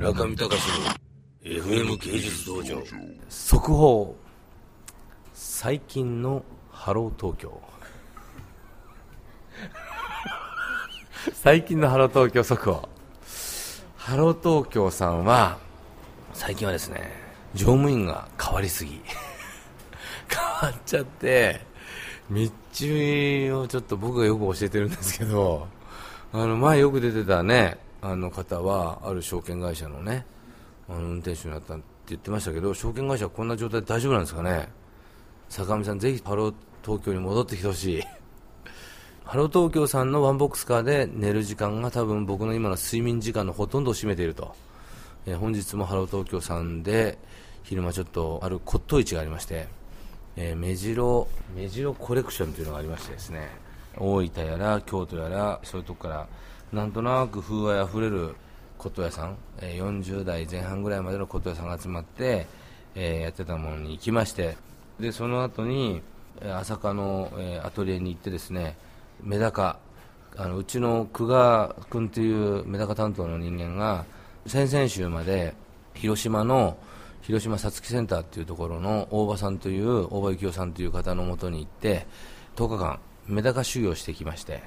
村上隆の FM 芸術道場。速報。最近のハロー東京。最近のハロー東京速報。ハロー東京さんは最近はですね乗務員が変わりすぎ。変わっちゃって道中をちょっと僕がよく教えてるんですけどあの前よく出てたねあの方はある証券会社のねあの運転手になったって言ってましたけど証券会社はこんな状態で大丈夫なんですかね？坂上さんぜひハロー東京に戻ってきてほしい。ハロー東京さんのワンボックスカーで寝る時間が多分僕の今の睡眠時間のほとんどを占めていると、えー本日もハロー東京さんで昼間ちょっとある骨董市がありまして、えー目白目白コレクションというのがありましてですね。大分やら京都やらそういうとこからなんとなく風合いあふれる骨董屋さん、え40代前半ぐらいまでの骨董屋さんが集まって、えやってたものに行きましてでその後に朝霞の、えアトリエに行ってですねメダカあのうちの久我君というメダカ担当の人間が先々週まで広島の広島さつきセンターっていうところの大場さんという大場幸雄さんという方のもとに行って10日間メダカ修行してきまして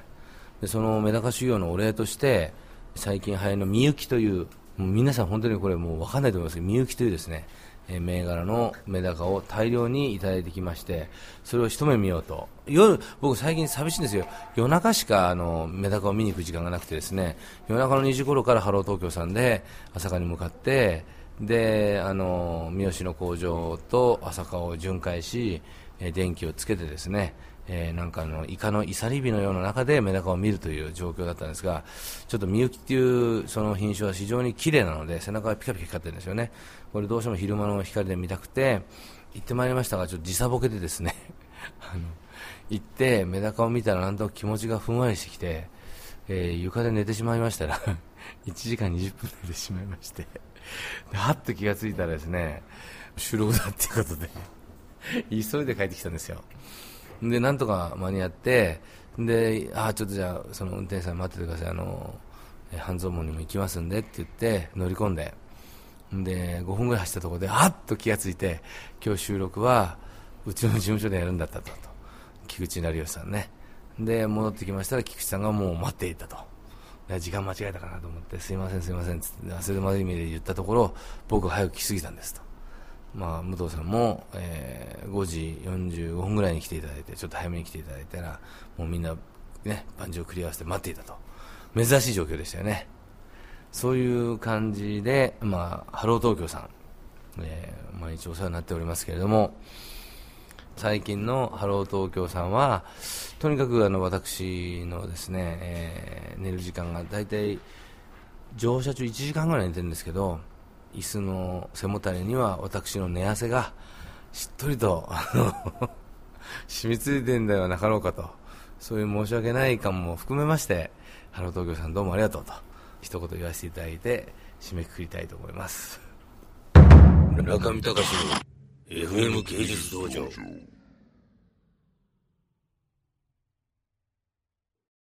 でそのメダカ修行のお礼として最近流行りのみゆきというもう皆さん本当にこれもう分かんないと思いますけどみゆきというですねえ銘柄のメダカを大量にいただいてきましてそれを一目見ようと。夜僕最近寂しいんですよ。夜中しかあのメダカを見に行く時間がなくてですね夜中の2時頃からハロー東京さんで朝霞に向かってであの三好の工場と朝霞を巡回し、え電気をつけてですねえーなんかあのイカのイサリビのような中でメダカを見るという状況だったんですがちょっとミユキっていうその品種は非常に綺麗なので背中がピカピカ光ってるんですよね。これどうしても昼間の光で見たくて行ってまいりましたがちょっと時差ボケでですね あの行ってメダカを見たらなんと気持ちがふんわりしてきて、えー床で寝てしまいましたら 1時間20分寝てしまいましてではっと気がついたらですね収録だっていうことで急いで帰ってきたんですよ。でなんとか間に合ってであちょっとじゃあその運転手さん待っててください。あの半蔵門にも行きますんでって言って乗り込んでで5分ぐらい走ったところであっと気がついて今日収録はうちの事務所でやるんだったと。菊地成孔さんね。で戻ってきましたら菊地さんがもう待っていたと。時間間違えたかなと思ってすいませんすいませんつって忘れまずい意味で言ったところ僕が早く来すぎたんですと。まあ、武藤さんも、えー5時45分ぐらいに来ていただいてちょっと早めに来ていただいたらもうみんな、ね、バンジーをクリアして待っていたと。珍しい状況でしたよね。そういう感じで、まあ、ハロー東京さん、えー毎日お世話になっておりますけれども最近のハロー東京さんはとにかくあの私のですね、えー寝る時間が大体乗車中1時間ぐらい寝てるんですけど椅子の背もたれには私の寝汗がしっとりと 染みついてんではなかろうかと。そういう申し訳ない感も含めましてハロー東京さんどうもありがとうと。一言言わせていただいて締めくくりたいと思います。中見隆の FM 芸術道場。